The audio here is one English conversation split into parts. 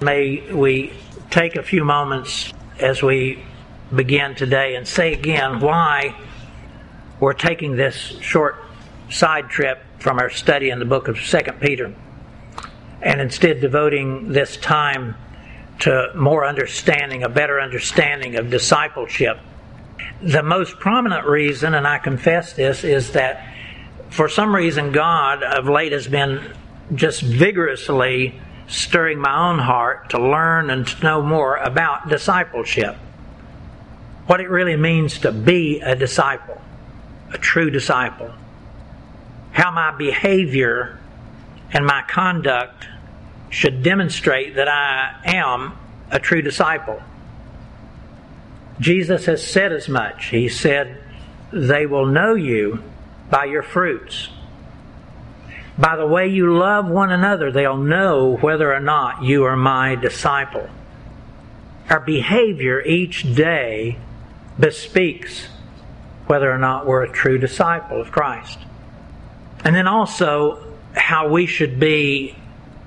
May we take a few moments as we begin today and say again why we're taking this short side trip from our study in the book of 2 Peter and instead devoting this time to more understanding, a better understanding of discipleship. The most prominent reason, and I confess this, is that for some reason God of late has been just vigorously stirring my own heart to learn and to know more about discipleship. What it really means to be a disciple, a true disciple. How my behavior and my conduct should demonstrate that I am a true disciple. Jesus has said as much. He said, They will know you by your fruits. By the way you love one another, they'll know whether or not you are my disciple. Our behavior each day bespeaks whether or not we're a true disciple of Christ. And then also how we should be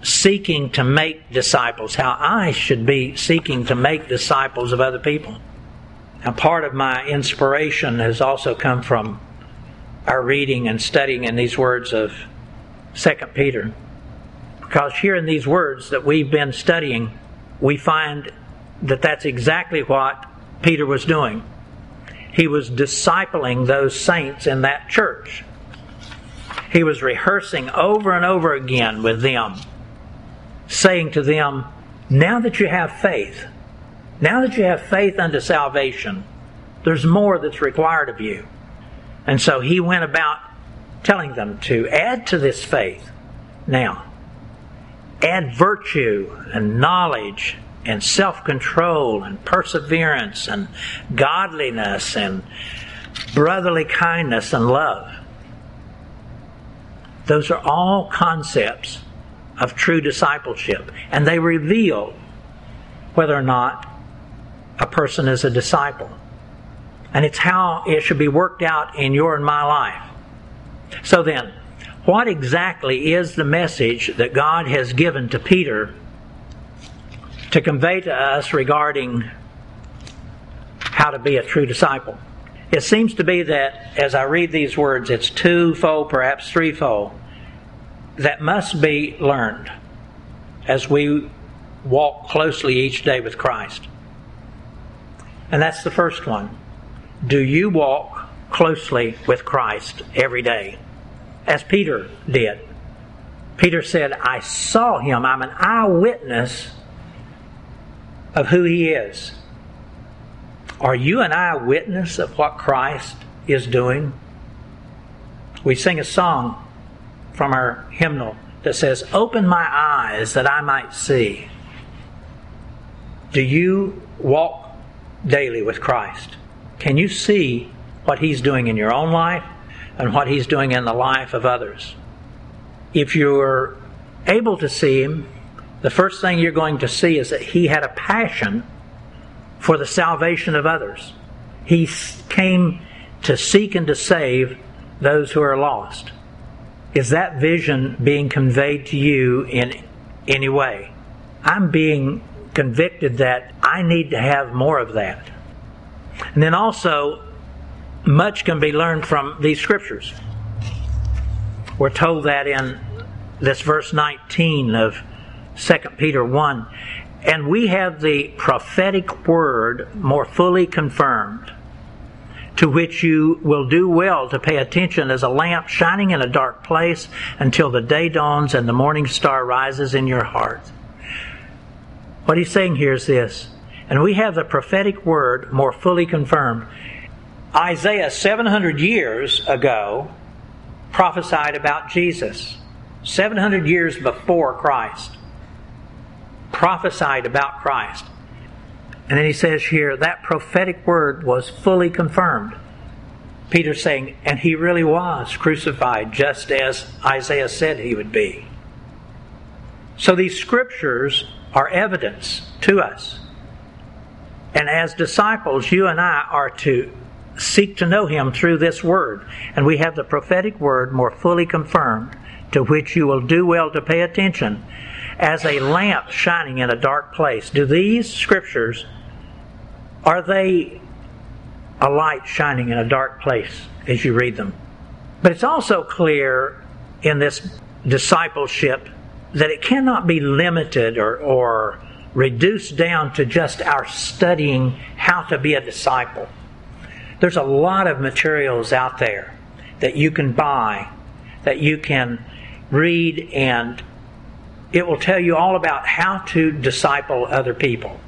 seeking to make disciples, how I should be seeking to make disciples of other people. And part of my inspiration has also come from our reading and studying in these words of 2 Peter. Because here in these words that we've been studying, we find that that's exactly what Peter was doing. He was discipling those saints in that church. He was rehearsing over and over again with them, saying to them, Now that you have faith, now that you have faith unto salvation, there's more that's required of you. And so he went about telling them to add to this faith. Now, add virtue and knowledge and self control and perseverance and godliness and brotherly kindness and love. Those are all concepts of true discipleship, and they reveal whether or not a person is a disciple. And it's how it should be worked out in your and my life. So then, what exactly is the message that God has given to Peter to convey to us regarding how to be a true disciple? It seems to be that as I read these words, it's twofold, perhaps threefold, that must be learned as we walk closely each day with Christ. And that's the first one. Do you walk closely with Christ every day, as Peter did. Peter said, I saw him. I'm an eyewitness of who he is. Are you an eyewitness of what Christ is doing? We sing a song from our hymnal that says, Open my eyes that I might see. Do you walk daily with Christ? Can you see what He's doing in your own life and what He's doing in the life of others. If you're able to see Him, the first thing you're going to see is that He had a passion for the salvation of others. He came to seek and to save those who are lost. Is that vision being conveyed to you in any way? I'm being convicted that I need to have more of that. And then also, much can be learned from these scriptures. We're told that in this verse 19 of 2 Peter 1. And we have the prophetic word more fully confirmed, to which you will do well to pay attention as a lamp shining in a dark place until the day dawns and the morning star rises in your heart. What he's saying here is this. And we have the prophetic word more fully confirmed. Isaiah, 700 years ago, prophesied about Jesus. 700 years before Christ. Prophesied about Christ. And then he says here, that prophetic word was fully confirmed. Peter's saying, and he really was crucified just as Isaiah said he would be. So these scriptures are evidence to us. And as disciples, you and I are to seek to know him through this word. And we have the prophetic word more fully confirmed, to which you will do well to pay attention as a lamp shining in a dark place. Do these scriptures are they a light shining in a dark place as you read them? But it's also clear in this discipleship that it cannot be limited or, or reduced down to just our studying how to be a disciple. There's a lot of materials out there that you can buy, that you can read, and it will tell you all about how to disciple other people.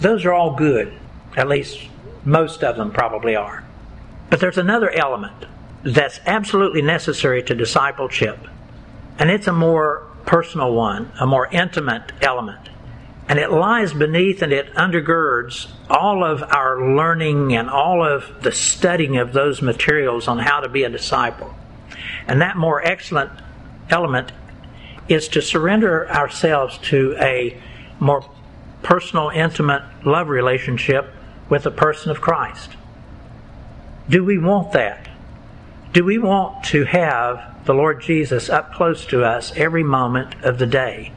Those are all good. At least most of them probably are. But there's another element that's absolutely necessary to discipleship, and it's a more personal one, a more intimate element. And it lies beneath and it undergirds all of our learning and all of the studying of those materials on how to be a disciple. And that more excellent element is to surrender ourselves to a more personal, intimate love relationship with the person of Christ. Do we want that? Do we want to have the Lord Jesus up close to us every moment of the day?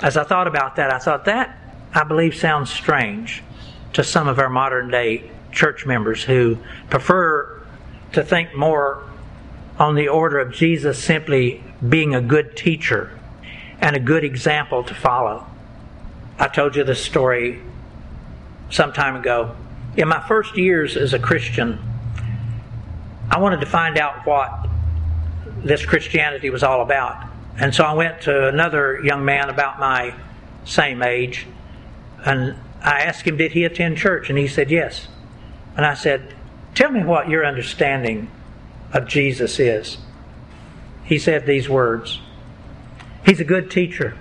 As I thought about that, I thought that, I believe, sounds strange to some of our modern day church members who prefer to think more on the order of Jesus simply being a good teacher and a good example to follow. I told you this story some time ago. In my first years as a Christian, I wanted to find out what this Christianity was all about. And so I went to another young man about my same age, and I asked him, Did he attend church? And he said, Yes. And I said, Tell me what your understanding of Jesus is. He said these words He's a good teacher,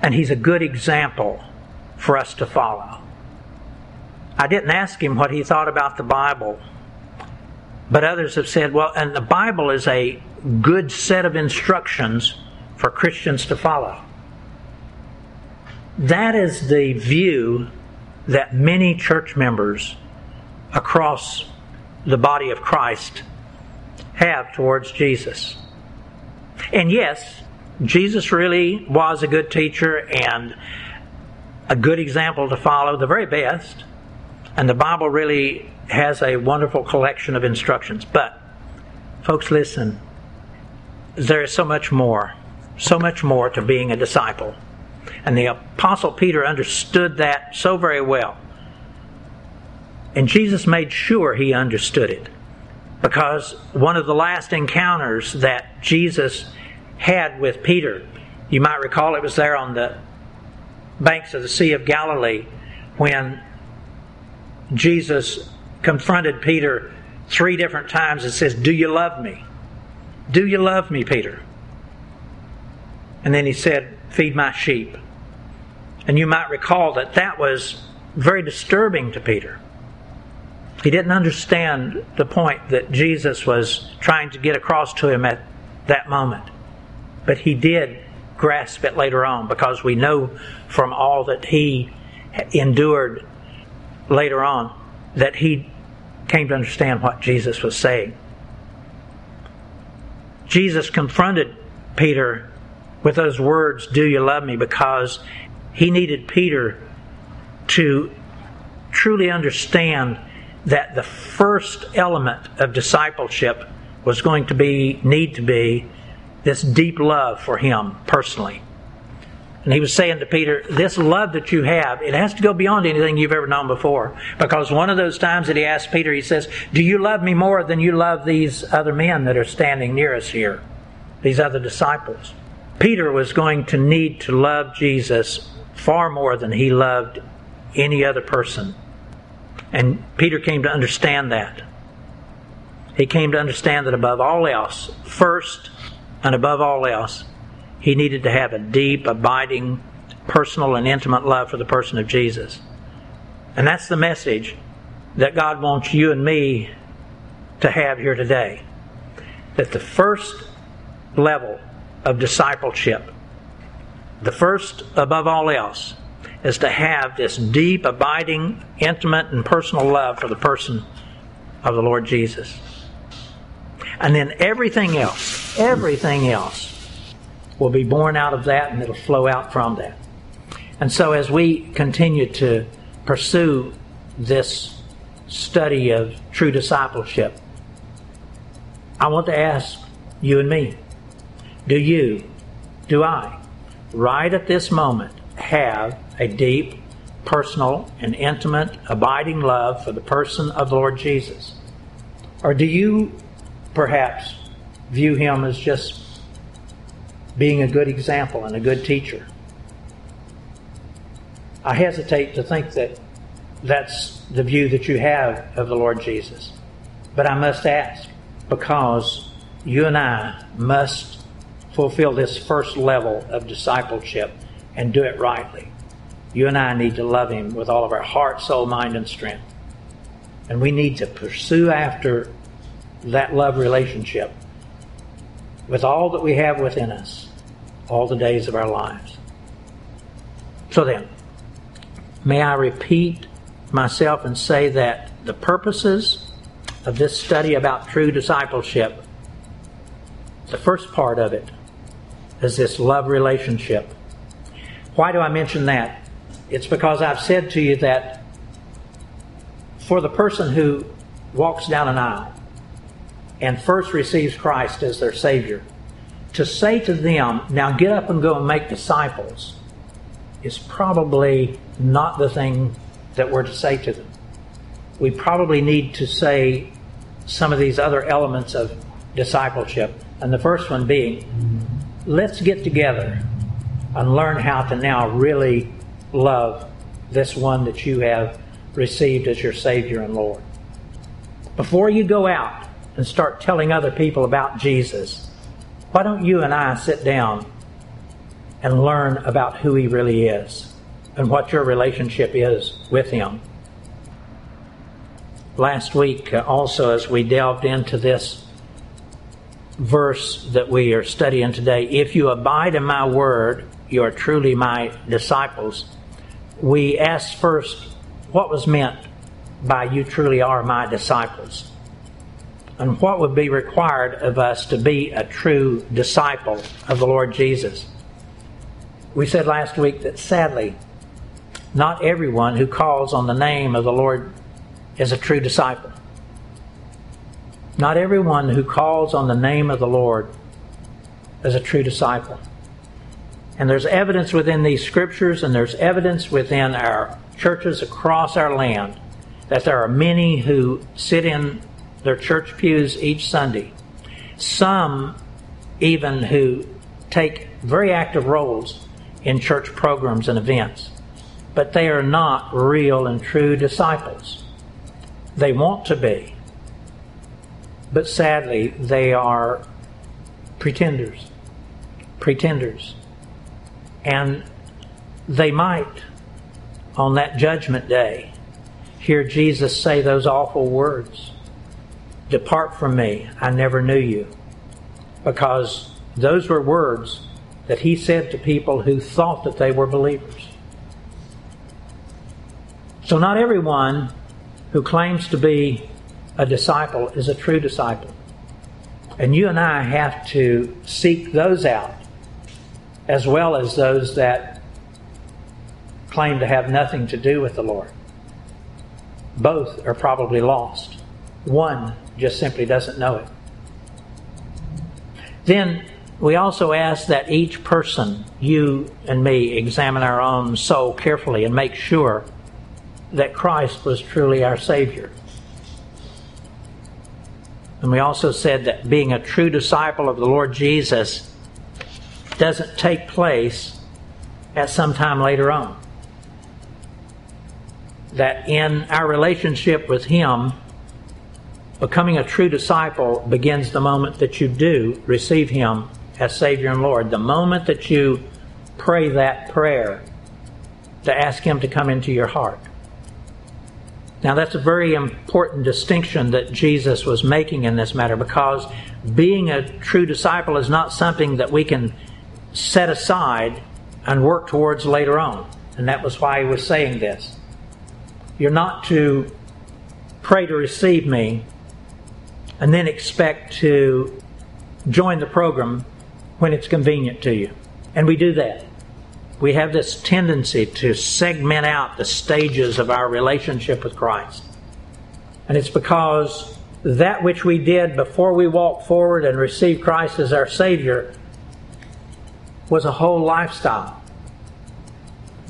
and he's a good example for us to follow. I didn't ask him what he thought about the Bible, but others have said, well, and the Bible is a good set of instructions for Christians to follow. That is the view that many church members across the body of Christ have towards Jesus. And yes, Jesus really was a good teacher and a good example to follow, the very best. And the Bible really has a wonderful collection of instructions. But, folks, listen, there is so much more, so much more to being a disciple. And the Apostle Peter understood that so very well. And Jesus made sure he understood it. Because one of the last encounters that Jesus had with Peter, you might recall it was there on the banks of the Sea of Galilee when Jesus confronted Peter three different times and says, Do you love me? Do you love me, Peter? And then he said, Feed my sheep. And you might recall that that was very disturbing to Peter. He didn't understand the point that Jesus was trying to get across to him at that moment. But he did grasp it later on because we know from all that he endured later on that he came to understand what Jesus was saying. Jesus confronted Peter with those words, Do you love me? because he needed Peter to truly understand that the first element of discipleship was going to be, need to be, this deep love for him personally. And he was saying to Peter, this love that you have, it has to go beyond anything you've ever known before. Because one of those times that he asked Peter, he says, Do you love me more than you love these other men that are standing near us here? These other disciples. Peter was going to need to love Jesus far more than he loved any other person. And Peter came to understand that. He came to understand that above all else, first and above all else, he needed to have a deep, abiding, personal, and intimate love for the person of Jesus. And that's the message that God wants you and me to have here today. That the first level of discipleship, the first above all else, is to have this deep, abiding, intimate, and personal love for the person of the Lord Jesus. And then everything else, everything else will be born out of that and it'll flow out from that. And so as we continue to pursue this study of true discipleship, I want to ask you and me, do you, do I, right at this moment, have a deep, personal, and intimate, abiding love for the person of the Lord Jesus? Or do you perhaps view him as just being a good example and a good teacher? I hesitate to think that that's the view that you have of the Lord Jesus. But I must ask, because you and I must fulfill this first level of discipleship and do it rightly. You and I need to love Him with all of our heart, soul, mind, and strength. And we need to pursue after that love relationship with all that we have within us all the days of our lives. So then, may I repeat myself and say that the purposes of this study about true discipleship, the first part of it is this love relationship. Why do I mention that? It's because I've said to you that for the person who walks down an aisle and first receives Christ as their Savior, to say to them, now get up and go and make disciples, is probably not the thing that we're to say to them. We probably need to say some of these other elements of discipleship. And the first one being, let's get together and learn how to now really love this one that you have received as your Savior and Lord. Before you go out and start telling other people about Jesus, why don't you and I sit down and learn about who He really is and what your relationship is with Him? Last week, uh, also, as we delved into this verse that we are studying today, if you abide in my word, you are truly my disciples. We asked first what was meant by you truly are my disciples and what would be required of us to be a true disciple of the Lord Jesus. We said last week that sadly, not everyone who calls on the name of the Lord is a true disciple. Not everyone who calls on the name of the Lord is a true disciple. And there's evidence within these scriptures, and there's evidence within our churches across our land that there are many who sit in their church pews each Sunday. Some even who take very active roles in church programs and events. But they are not real and true disciples. They want to be. But sadly, they are pretenders. Pretenders. And they might, on that judgment day, hear Jesus say those awful words Depart from me, I never knew you. Because those were words that he said to people who thought that they were believers. So, not everyone who claims to be a disciple is a true disciple. And you and I have to seek those out as well as those that claim to have nothing to do with the Lord. Both are probably lost. One just simply doesn't know it. Then we also ask that each person, you and me, examine our own soul carefully and make sure that Christ was truly our Savior. And we also said that being a true disciple of the Lord Jesus doesn't take place at some time later on. That in our relationship with Him, Becoming a true disciple begins the moment that you do receive Him as Savior and Lord. The moment that you pray that prayer to ask Him to come into your heart. Now, that's a very important distinction that Jesus was making in this matter because being a true disciple is not something that we can set aside and work towards later on. And that was why he was saying this. You're not to pray to receive me and then expect to join the program when it's convenient to you. And we do that. We have this tendency to segment out the stages of our relationship with Christ. And it's because that which we did before we walked forward and received Christ as our Savior was a whole lifestyle.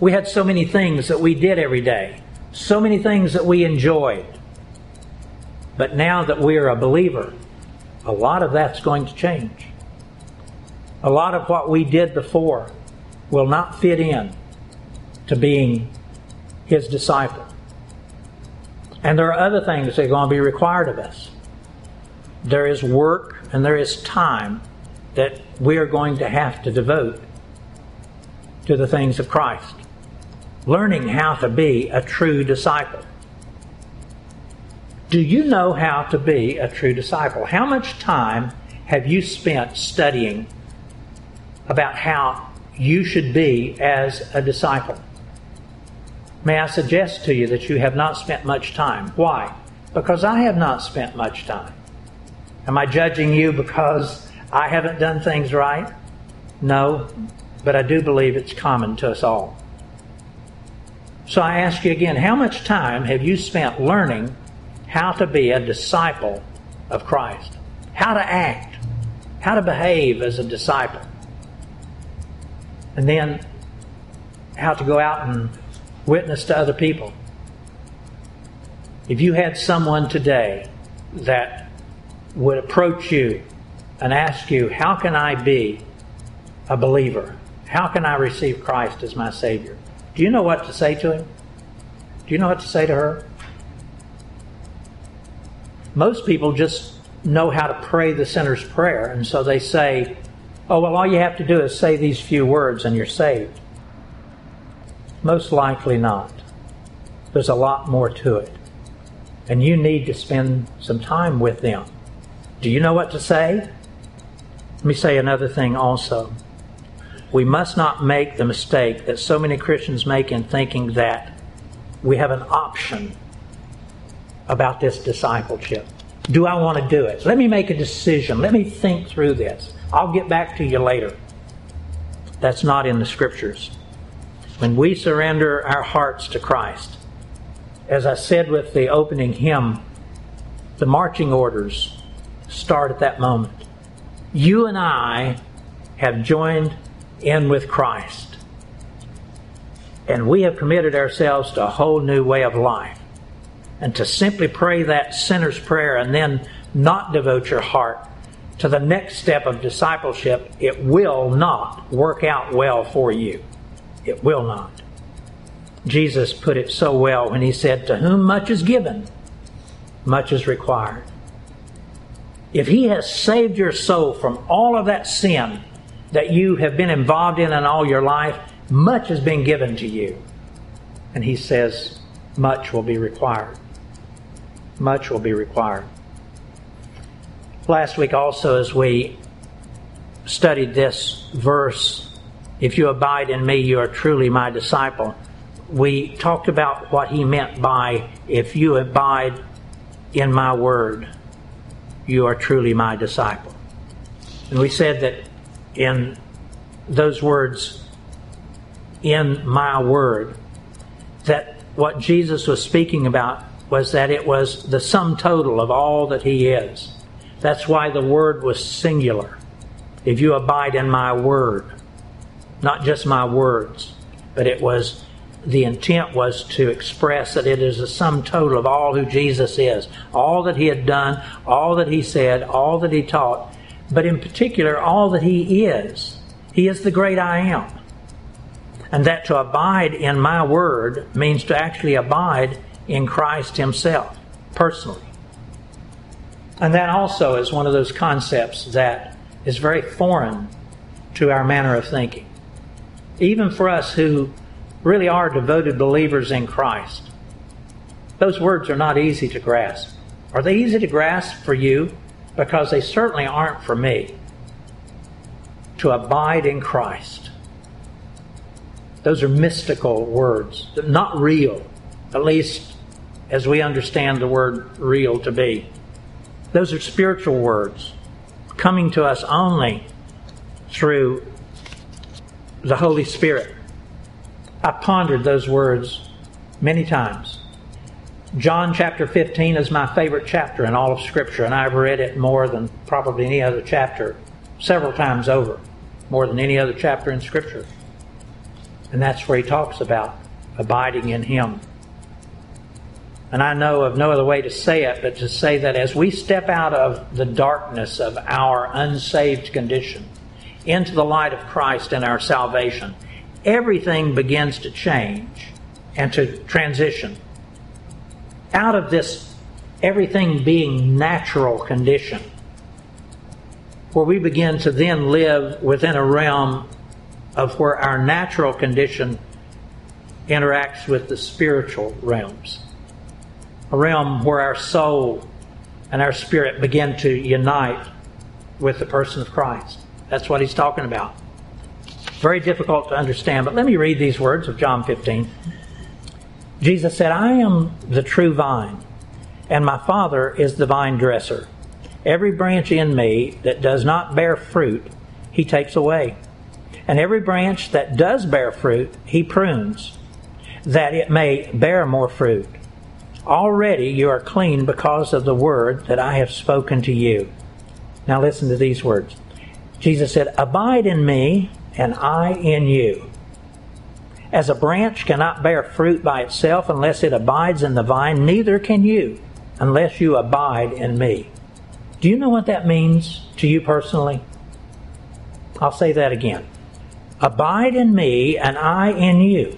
We had so many things that we did every day, so many things that we enjoyed. But now that we're a believer, a lot of that's going to change. A lot of what we did before will not fit in to being his disciple. And there are other things that are going to be required of us. There is work and there is time that we are going to have to devote to the things of Christ. Learning how to be a true disciple. Do you know how to be a true disciple? How much time have you spent studying about how you should be as a disciple? May I suggest to you that you have not spent much time. Why? Because I have not spent much time. Am I judging you because I haven't done things right? No, but I do believe it's common to us all. So I ask you again, how much time have you spent learning how to be a disciple of Christ? How to act, how to behave as a disciple? And then how to go out and witness to other people. If you had someone today that would approach you and ask you, How can I be a believer? How can I receive Christ as my Savior? Do you know what to say to him? Do you know what to say to her? Most people just know how to pray the sinner's prayer, and so they say, Oh, well, all you have to do is say these few words and you're saved. Most likely not. There's a lot more to it. And you need to spend some time with them. Do you know what to say? Let me say another thing also. We must not make the mistake that so many Christians make in thinking that we have an option about this discipleship. Do I want to do it? Let me make a decision. Let me think through this. I'll get back to you later. That's not in the scriptures. When we surrender our hearts to Christ, as I said with the opening hymn, the marching orders start at that moment. You and I have joined in with Christ. And we have committed ourselves to a whole new way of life. And to simply pray that sinner's prayer and then not devote your heart to the next step of discipleship, it will not work out well for you. It will not. Jesus put it so well when he said, To whom much is given, much is required. If He has saved your soul from all of that sin that you have been involved in in all your life, much has been given to you. And He says, much will be required. Much will be required. Last week, also, as we studied this verse, if you abide in me, you are truly my disciple. We talked about what he meant by, if you abide in my word you are truly my disciple. And we said that in those words, in my word, that what Jesus was speaking about was that it was the sum total of all that he is. That's why the word was singular. If you abide in my word, not just my words, but it was the intent was to express that it is a sum total of all who Jesus is, all that he had done, all that he said, all that he taught, but in particular, all that he is. He is the great I am. And that to abide in my word means to actually abide in Christ himself, personally. And that also is one of those concepts that is very foreign to our manner of thinking. Even for us who really are devoted believers in Christ. Those words are not easy to grasp. Are they easy to grasp for you? Because they certainly aren't for me. To abide in Christ. Those are mystical words, not real, at least as we understand the word real to be. Those are spiritual words coming to us only through the Holy Spirit. I pondered those words many times. John chapter 15 is my favorite chapter in all of Scripture, and I've read it more than probably any other chapter several times over, more than any other chapter in Scripture. And that's where he talks about abiding in Him. And I know of no other way to say it but to say that as we step out of the darkness of our unsaved condition into the light of Christ and our salvation, everything begins to change and to transition. Out of this everything being natural condition, where we begin to then live within a realm of where our natural condition interacts with the spiritual realms. A realm where our soul and our spirit begin to unite with the person of Christ. That's what he's talking about. Very difficult to understand, but let me read these words of John 15. Jesus said, I am the true vine, and my Father is the vine dresser. Every branch in me that does not bear fruit, he takes away. And every branch that does bear fruit, he prunes, that it may bear more fruit. Already you are clean because of the word that I have spoken to you. Now listen to these words. Jesus said, Abide in me, and I in you. As a branch cannot bear fruit by itself unless it abides in the vine, neither can you unless you abide in me. Do you know what that means to you personally? I'll say that again. Abide in me, and I in you.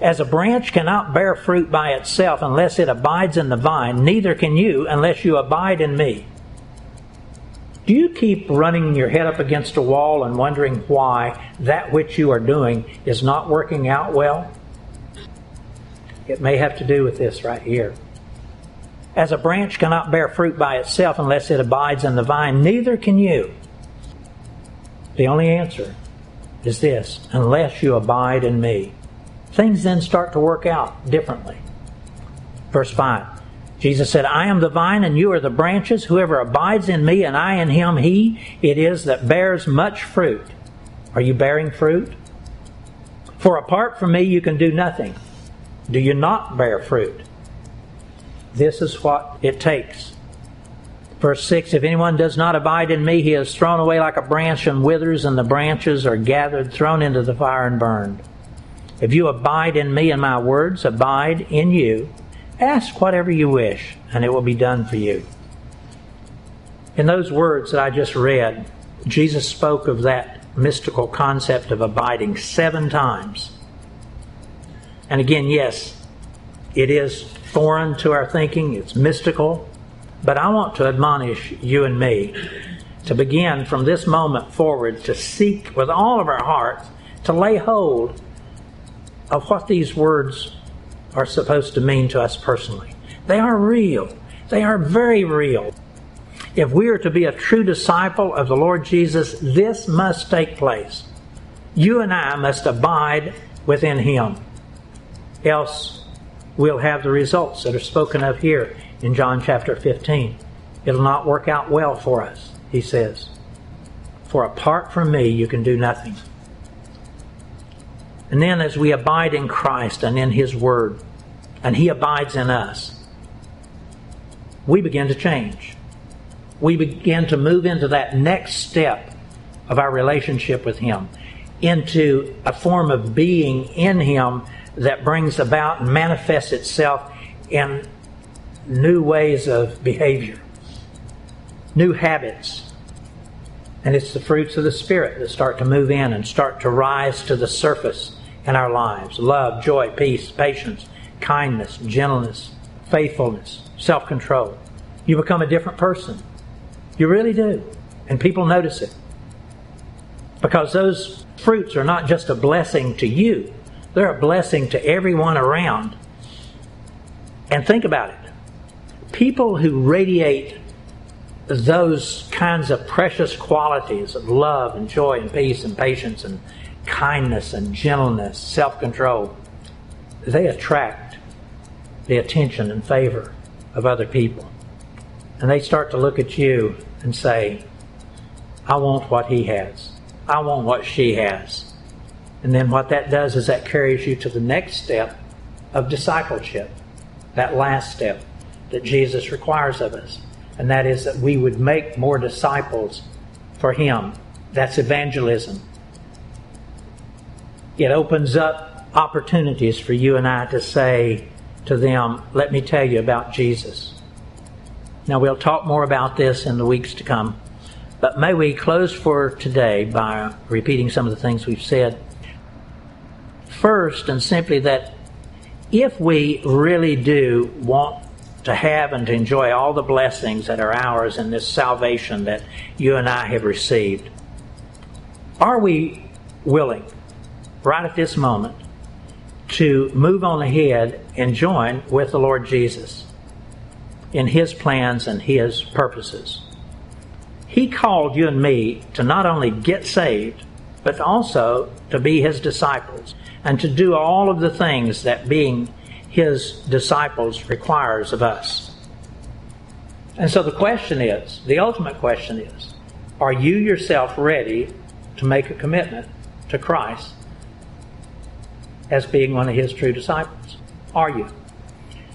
As a branch cannot bear fruit by itself unless it abides in the vine, neither can you unless you abide in me. Do you keep running your head up against a wall and wondering why that which you are doing is not working out well? It may have to do with this right here. As a branch cannot bear fruit by itself unless it abides in the vine, neither can you. The only answer is this unless you abide in me. Things then start to work out differently. Verse 5 Jesus said, I am the vine and you are the branches. Whoever abides in me and I in him, he it is that bears much fruit. Are you bearing fruit? For apart from me, you can do nothing. Do you not bear fruit? This is what it takes. Verse 6 If anyone does not abide in me, he is thrown away like a branch and withers, and the branches are gathered, thrown into the fire, and burned. If you abide in me and my words abide in you, ask whatever you wish, and it will be done for you. In those words that I just read, Jesus spoke of that mystical concept of abiding seven times. And again, yes, it is foreign to our thinking, it's mystical, but I want to admonish you and me to begin from this moment forward to seek with all of our hearts to lay hold of what these words are supposed to mean to us personally. They are real. They are very real. If we are to be a true disciple of the Lord Jesus, this must take place. You and I must abide within Him. Else, we'll have the results that are spoken of here in John chapter 15. It'll not work out well for us, he says. For apart from me, you can do nothing. And then as we abide in Christ and in His Word, and He abides in us, we begin to change. We begin to move into that next step of our relationship with Him, into a form of being in Him that brings about and manifests itself in new ways of behavior, new habits. And it's the fruits of the Spirit that start to move in and start to rise to the surface in our lives love, joy, peace, patience, kindness, gentleness, faithfulness, self control. You become a different person. You really do. And people notice it. Because those fruits are not just a blessing to you, they're a blessing to everyone around. And think about it people who radiate those kinds of precious qualities of love and joy and peace and patience and kindness and gentleness, self control, they attract the attention and favor of other people. And they start to look at you and say, I want what he has. I want what she has. And then what that does is that carries you to the next step of discipleship, that last step that Jesus requires of us. And that is that we would make more disciples for Him. That's evangelism. It opens up opportunities for you and I to say to them, let me tell you about Jesus. Now we'll talk more about this in the weeks to come. But may we close for today by repeating some of the things we've said. First, and simply that if we really do want to have and to enjoy all the blessings that are ours in this salvation that you and I have received, are we willing, right at this moment, to move on ahead and join with the Lord Jesus in His plans and His purposes? He called you and me to not only get saved, but also to be His disciples and to do all of the things that being his disciples requires of us. And so the question is the ultimate question is are you yourself ready to make a commitment to Christ as being one of his true disciples? Are you?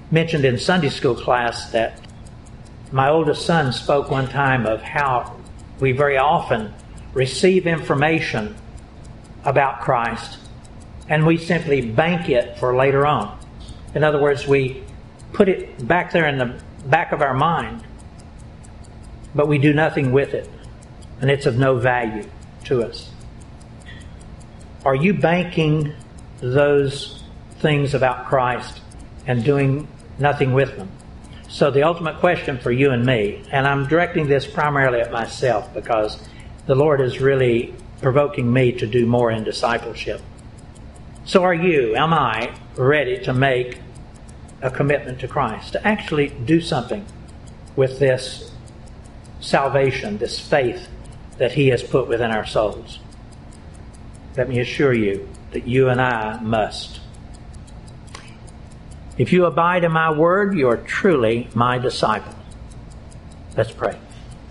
Mentioned in Sunday school class that my oldest son spoke one time of how we very often receive information about Christ and we simply bank it for later on. In other words, we put it back there in the back of our mind, but we do nothing with it, and it's of no value to us. Are you banking those things about Christ and doing nothing with them? So, the ultimate question for you and me, and I'm directing this primarily at myself because the Lord is really provoking me to do more in discipleship. So are you, am I, ready to make a commitment to Christ, to actually do something with this salvation, this faith that He has put within our souls? Let me assure you that you and I must. If you abide in my word, you are truly my disciple. Let's pray.